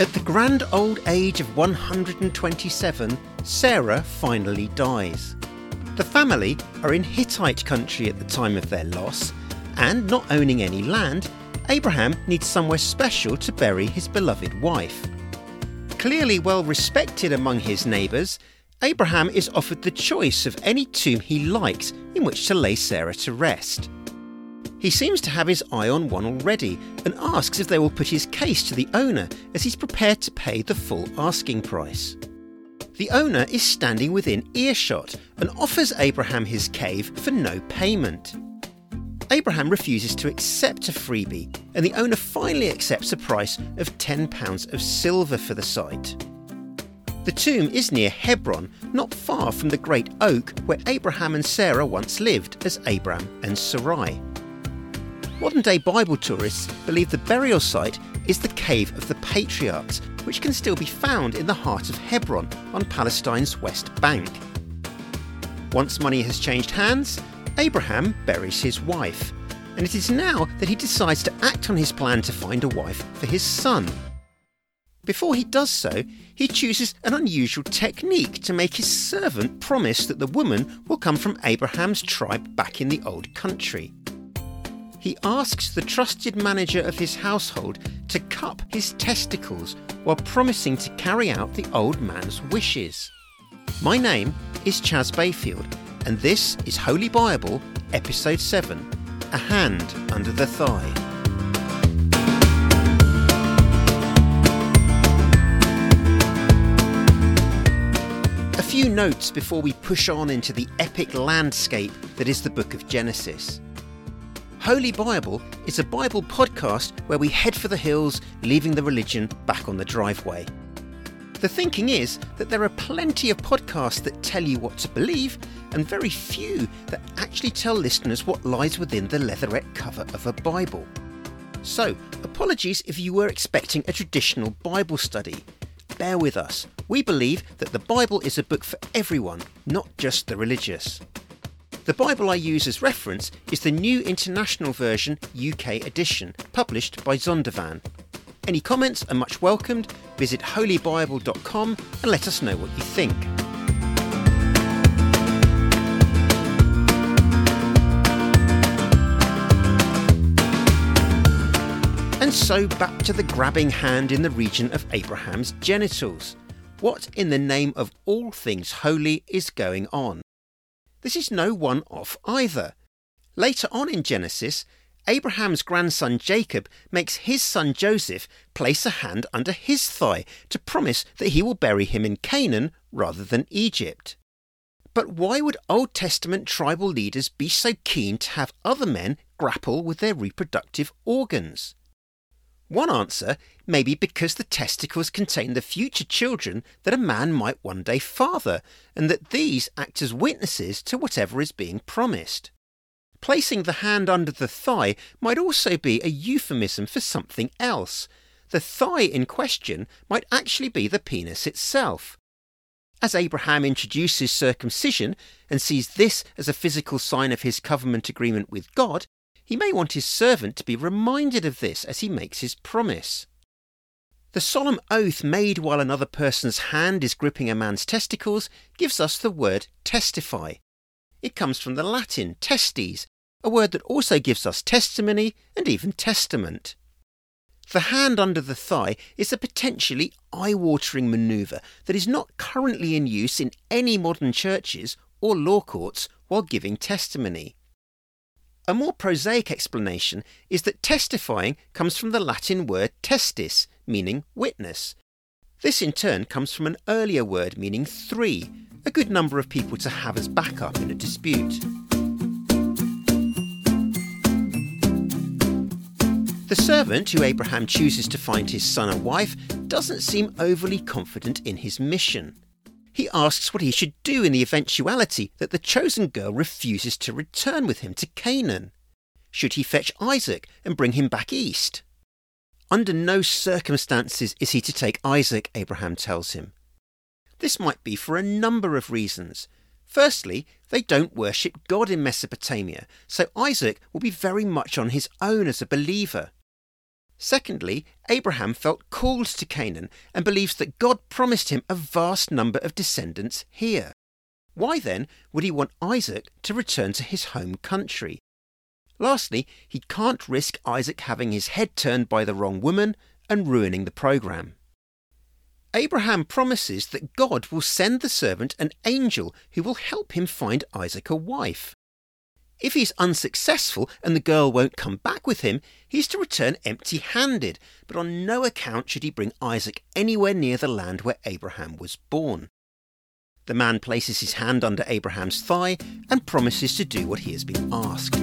At the grand old age of 127, Sarah finally dies. The family are in Hittite country at the time of their loss, and not owning any land, Abraham needs somewhere special to bury his beloved wife. Clearly well respected among his neighbours, Abraham is offered the choice of any tomb he likes in which to lay Sarah to rest. He seems to have his eye on one already and asks if they will put his case to the owner as he's prepared to pay the full asking price. The owner is standing within earshot and offers Abraham his cave for no payment. Abraham refuses to accept a freebie, and the owner finally accepts a price of £10 of silver for the site. The tomb is near Hebron, not far from the great oak where Abraham and Sarah once lived as Abram and Sarai. Modern day Bible tourists believe the burial site is the Cave of the Patriarchs, which can still be found in the heart of Hebron on Palestine's West Bank. Once money has changed hands, Abraham buries his wife, and it is now that he decides to act on his plan to find a wife for his son. Before he does so, he chooses an unusual technique to make his servant promise that the woman will come from Abraham's tribe back in the old country he asks the trusted manager of his household to cup his testicles while promising to carry out the old man's wishes. My name is Chas Bayfield, and this is Wholly Buyable, Episode 7 A Hand Under the Thigh. A few notes before we push on into the epic landscape that is the book of Genesis. Wholly Buyable is a Bible podcast where we head for the hills, leaving the religion back on the driveway. The thinking is that there are plenty of podcasts that tell you what to believe, and very few that actually tell listeners what lies within the leatherette cover of a Bible. So, apologies if you were expecting a traditional Bible study. Bear with us. We believe that the Bible is a book for everyone, not just the religious. The Bible I use as reference is the New International Version UK edition, published by Zondervan. Any comments are much welcomed. Visit whollybuyable.com and let us know what you think. And so back to the grabbing hand in the region of Abraham's genitals. What in the name of all things holy is going on? This is no one off either. Later on in Genesis, Abraham's grandson Jacob makes his son Joseph place a hand under his thigh to promise that he will bury him in Canaan rather than Egypt. But why would Old Testament tribal leaders be so keen to have other men grapple with their reproductive organs? One answer may be because the testicles contain the future children that a man might one day father, and that these act as witnesses to whatever is being promised. Placing the hand under the thigh might also be a euphemism for something else. The thigh in question might actually be the penis itself. As Abraham introduces circumcision and sees this as a physical sign of his covenant agreement with God, he may want his servant to be reminded of this as he makes his promise. The solemn oath made while another person's hand is gripping a man's testicles gives us the word testify. It comes from the Latin testes, a word that also gives us testimony and even testament. The hand under the thigh is a potentially eye watering manoeuvre that is not currently in use in any modern churches or law courts while giving testimony. A more prosaic explanation is that testifying comes from the Latin word testis, meaning witness. This in turn comes from an earlier word meaning three, a good number of people to have as backup in a dispute. The servant who Abraham chooses to find his son a wife doesn't seem overly confident in his mission he asks what he should do in the eventuality that the chosen girl refuses to return with him to Canaan. Should he fetch Isaac and bring him back east? Under no circumstances is he to take Isaac, Abraham tells him. This might be for a number of reasons. Firstly, they don't worship God in Mesopotamia, so Isaac will be very much on his own as a believer. Secondly, Abraham felt called to Canaan and believes that God promised him a vast number of descendants here. Why then would he want Isaac to return to his home country? Lastly, he can't risk Isaac having his head turned by the wrong woman and ruining the program. Abraham promises that God will send the servant an angel who will help him find Isaac a wife. If he's unsuccessful and the girl won't come back with him, he's to return empty handed, but on no account should he bring Isaac anywhere near the land where Abraham was born. The man places his hand under Abraham's thigh and promises to do what he has been asked.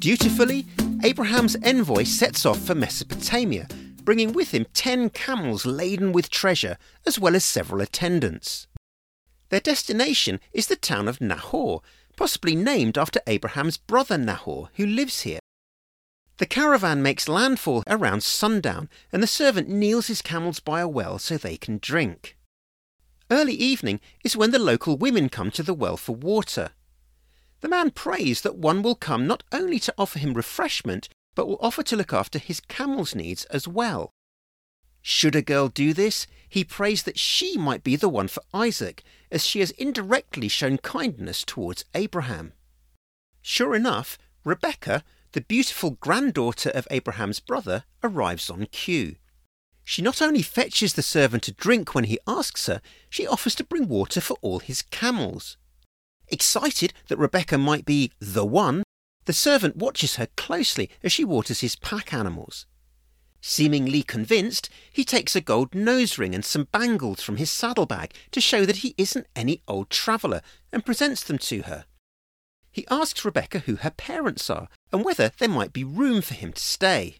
Dutifully, Abraham's envoy sets off for Mesopotamia, bringing with him ten camels laden with treasure, as well as several attendants. Their destination is the town of Nahor, possibly named after Abraham's brother Nahor, who lives here. The caravan makes landfall around sundown, and the servant kneels his camels by a well so they can drink. Early evening is when the local women come to the well for water. The man prays that one will come not only to offer him refreshment, but will offer to look after his camel's needs as well. Should a girl do this, he prays that she might be the one for Isaac, as she has indirectly shown kindness towards Abraham. Sure enough, Rebecca, the beautiful granddaughter of Abraham's brother, arrives on cue. She not only fetches the servant a drink when he asks her, she offers to bring water for all his camels. Excited that Rebecca might be the one, the servant watches her closely as she waters his pack animals. Seemingly convinced, he takes a gold nose ring and some bangles from his saddlebag to show that he isn't any old traveller and presents them to her. He asks Rebecca who her parents are and whether there might be room for him to stay.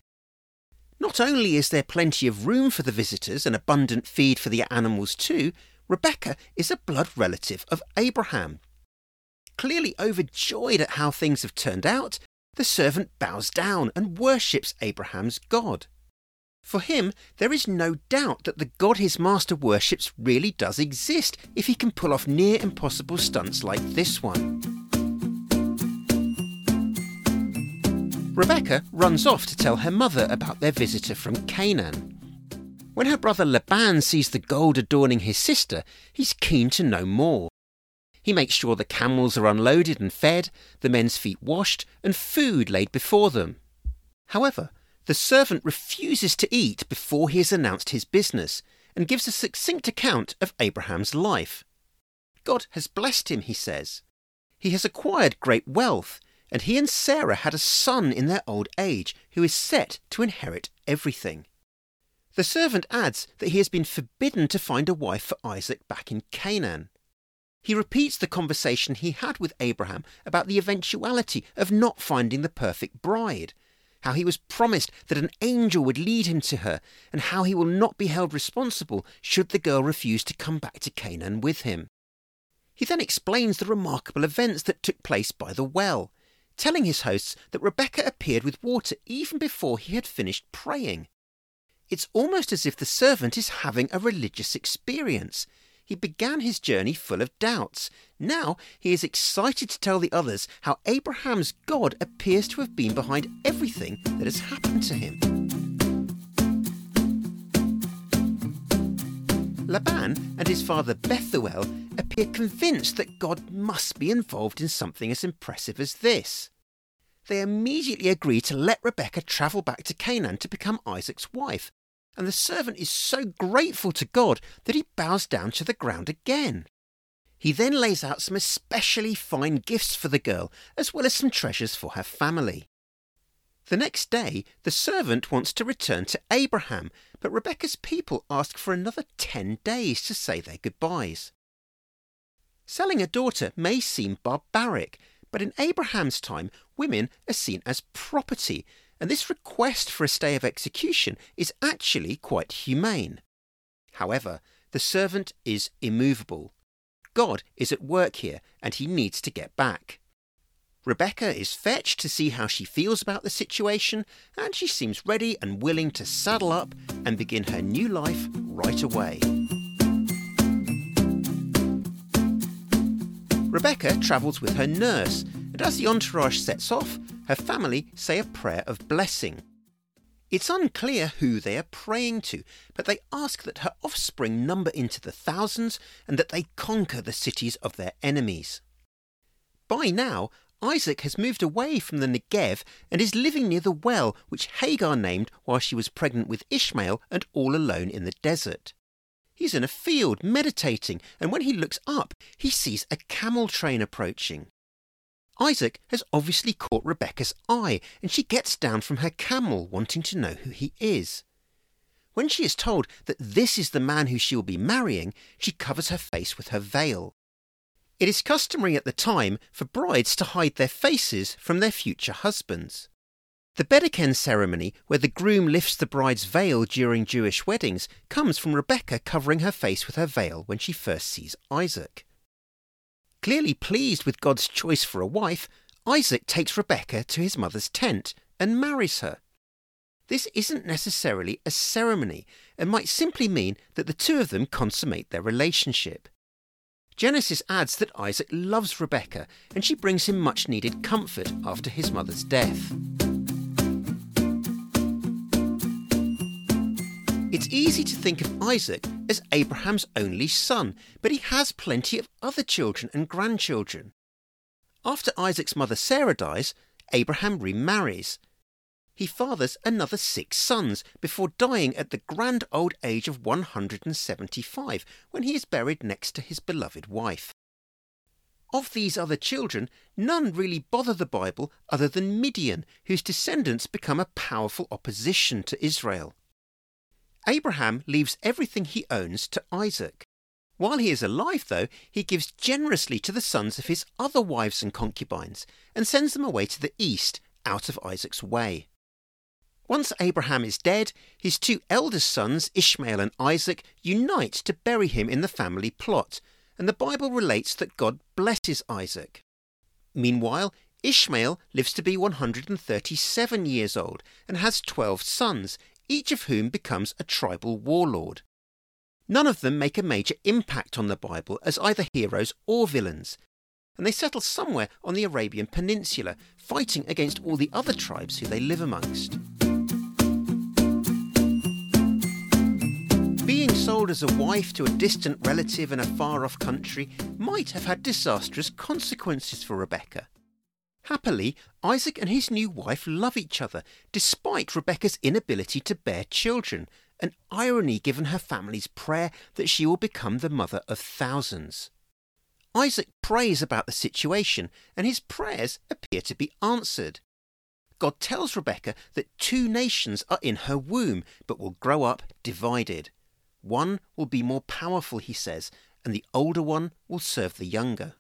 Not only is there plenty of room for the visitors and abundant feed for the animals too, Rebecca is a blood relative of Abraham. Clearly overjoyed at how things have turned out, the servant bows down and worships Abraham's God. For him, there is no doubt that the god his master worships really does exist if he can pull off near impossible stunts like this one. Rebecca runs off to tell her mother about their visitor from Canaan. When her brother Laban sees the gold adorning his sister, he's keen to know more. He makes sure the camels are unloaded and fed, the men's feet washed, and food laid before them. However, the servant refuses to eat before he has announced his business and gives a succinct account of Abraham's life. God has blessed him, he says. He has acquired great wealth, and he and Sarah had a son in their old age who is set to inherit everything. The servant adds that he has been forbidden to find a wife for Isaac back in Canaan. He repeats the conversation he had with Abraham about the eventuality of not finding the perfect bride how he was promised that an angel would lead him to her, and how he will not be held responsible should the girl refuse to come back to Canaan with him. He then explains the remarkable events that took place by the well, telling his hosts that Rebecca appeared with water even before he had finished praying. It's almost as if the servant is having a religious experience, he began his journey full of doubts. Now he is excited to tell the others how Abraham's God appears to have been behind everything that has happened to him. Laban and his father Bethuel appear convinced that God must be involved in something as impressive as this. They immediately agree to let Rebekah travel back to Canaan to become Isaac's wife, and the servant is so grateful to God that he bows down to the ground again. He then lays out some especially fine gifts for the girl, as well as some treasures for her family. The next day, the servant wants to return to Abraham, but Rebekah's people ask for another ten days to say their goodbyes. Selling a daughter may seem barbaric, but in Abraham's time, women are seen as property, and this request for a stay of execution is actually quite humane. However, the servant is immovable. God is at work here, and he needs to get back. Rebecca is fetched to see how she feels about the situation, and she seems ready and willing to saddle up and begin her new life right away. Rebecca travels with her nurse, and as the entourage sets off, her family say a prayer of blessing. It's unclear who they are praying to, but they ask that her offspring number into the thousands and that they conquer the cities of their enemies. By now, Isaac has moved away from the Negev and is living near the well which Hagar named while she was pregnant with Ishmael and all alone in the desert. He's in a field meditating, and when he looks up, he sees a camel train approaching. Isaac has obviously caught Rebecca's eye, and she gets down from her camel, wanting to know who he is. When she is told that this is the man who she will be marrying, she covers her face with her veil. It is customary at the time for brides to hide their faces from their future husbands. The Bedeken ceremony, where the groom lifts the bride's veil during Jewish weddings, comes from Rebecca covering her face with her veil when she first sees Isaac. Clearly pleased with God's choice for a wife, Isaac takes Rebekah to his mother's tent and marries her. This isn't necessarily a ceremony and might simply mean that the two of them consummate their relationship. Genesis adds that Isaac loves Rebekah and she brings him much needed comfort after his mother's death. It's easy to think of Isaac as Abraham's only son, but he has plenty of other children and grandchildren. After Isaac's mother Sarah dies, Abraham remarries. He fathers another six sons before dying at the grand old age of 175 when he is buried next to his beloved wife. Of these other children, none really bother the Bible other than Midian, whose descendants become a powerful opposition to Israel. Abraham leaves everything he owns to Isaac. While he is alive, though, he gives generously to the sons of his other wives and concubines, and sends them away to the east, out of Isaac's way. Once Abraham is dead, his two eldest sons, Ishmael and Isaac, unite to bury him in the family plot, and the Bible relates that God blesses Isaac. Meanwhile, Ishmael lives to be 137 years old and has 12 sons, each of whom becomes a tribal warlord. None of them make a major impact on the Bible as either heroes or villains, and they settle somewhere on the Arabian Peninsula, fighting against all the other tribes who they live amongst. Being sold as a wife to a distant relative in a far off country might have had disastrous consequences for Rebecca. Happily, Isaac and his new wife love each other, despite Rebecca's inability to bear children, an irony given her family's prayer that she will become the mother of thousands. Isaac prays about the situation, and his prayers appear to be answered. God tells Rebecca that two nations are in her womb, but will grow up divided. One will be more powerful, he says, and the older one will serve the younger.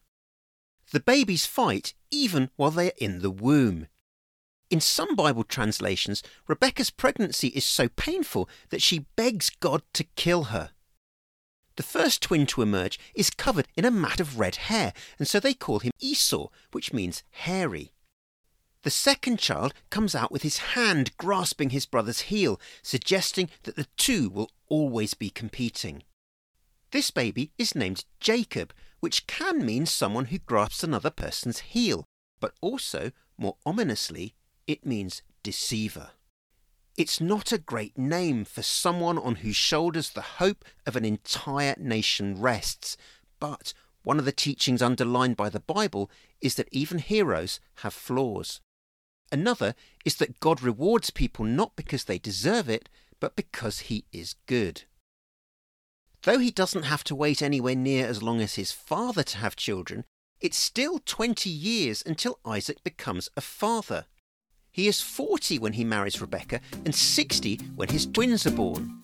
The babies fight even while they are in the womb. In some Bible translations, Rebecca's pregnancy is so painful that she begs God to kill her. The first twin to emerge is covered in a mat of red hair, and so they call him Esau, which means hairy. The second child comes out with his hand grasping his brother's heel, suggesting that the two will always be competing. This baby is named Jacob, which can mean someone who grasps another person's heel, but also, more ominously, it means deceiver. It's not a great name for someone on whose shoulders the hope of an entire nation rests, but one of the teachings underlined by the Bible is that even heroes have flaws. Another is that God rewards people not because they deserve it, but because He is good. Though he doesn't have to wait anywhere near as long as his father to have children, it's still 20 years until Isaac becomes a father. He is 40 when he marries Rebecca and 60 when his twins are born.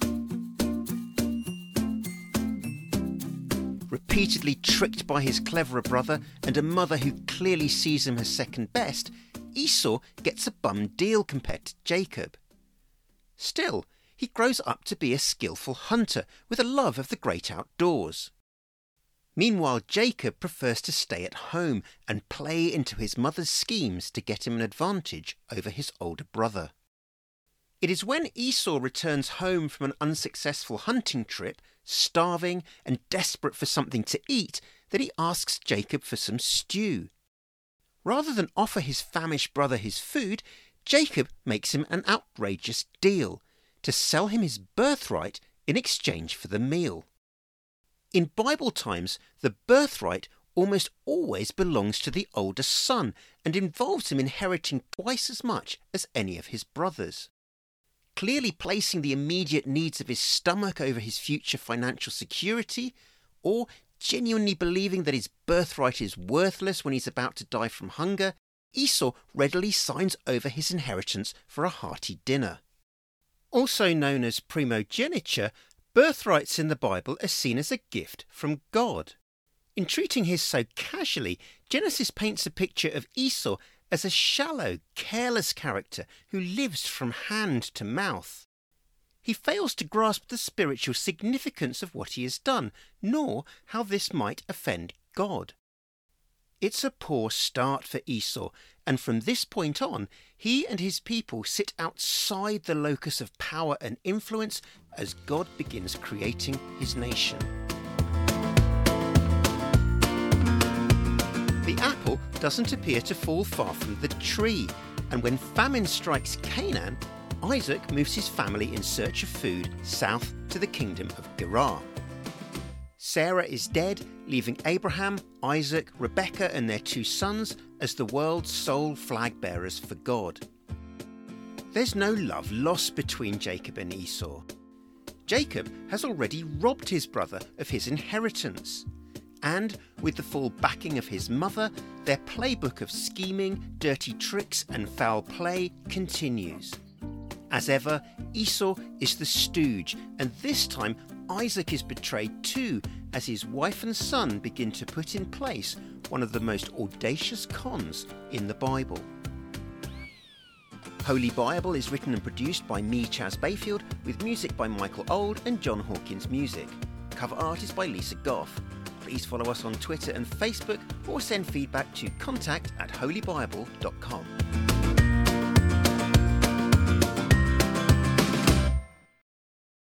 Repeatedly tricked by his cleverer brother and a mother who clearly sees him as second best, Esau gets a bum deal compared to Jacob. Still, he grows up to be a skilful hunter with a love of the great outdoors. Meanwhile, Jacob prefers to stay at home and play into his mother's schemes to get him an advantage over his older brother. It is when Esau returns home from an unsuccessful hunting trip, starving and desperate for something to eat, that he asks Jacob for some stew. Rather than offer his famished brother his food, Jacob makes him an outrageous deal to sell him his birthright in exchange for the meal. In Bible times, the birthright almost always belongs to the older son and involves him inheriting twice as much as any of his brothers. Clearly placing the immediate needs of his stomach over his future financial security, or genuinely believing that his birthright is worthless when he's about to die from hunger, Esau readily signs over his inheritance for a hearty dinner. Also known as primogeniture, birthrights in the Bible are seen as a gift from God. In treating his so casually, Genesis paints a picture of Esau as a shallow, careless character who lives from hand to mouth. He fails to grasp the spiritual significance of what he has done, nor how this might offend God. It's a poor start for Esau, and from this point on, he and his people sit outside the locus of power and influence as God begins creating his nation. The apple doesn't appear to fall far from the tree, and when famine strikes Canaan, Isaac moves his family in search of food south to the kingdom of Gerar. Sarah is dead, leaving Abraham, Isaac, Rebekah, and their two sons as the world's sole flag bearers for God. There's no love lost between Jacob and Esau. Jacob has already robbed his brother of his inheritance. And with the full backing of his mother, their playbook of scheming, dirty tricks, and foul play continues. As ever, Esau is the stooge, and this time Isaac is betrayed too, as his wife and son begin to put in place one of the most audacious cons in the Bible. Wholly Buyable is written and produced by me, Chas Bayfield, with music by Michael Auld and Jon Hawkins Music. Cover art is by Lisa Goff. Please follow us on Twitter and Facebook or send feedback to contact at whollybuyable.com.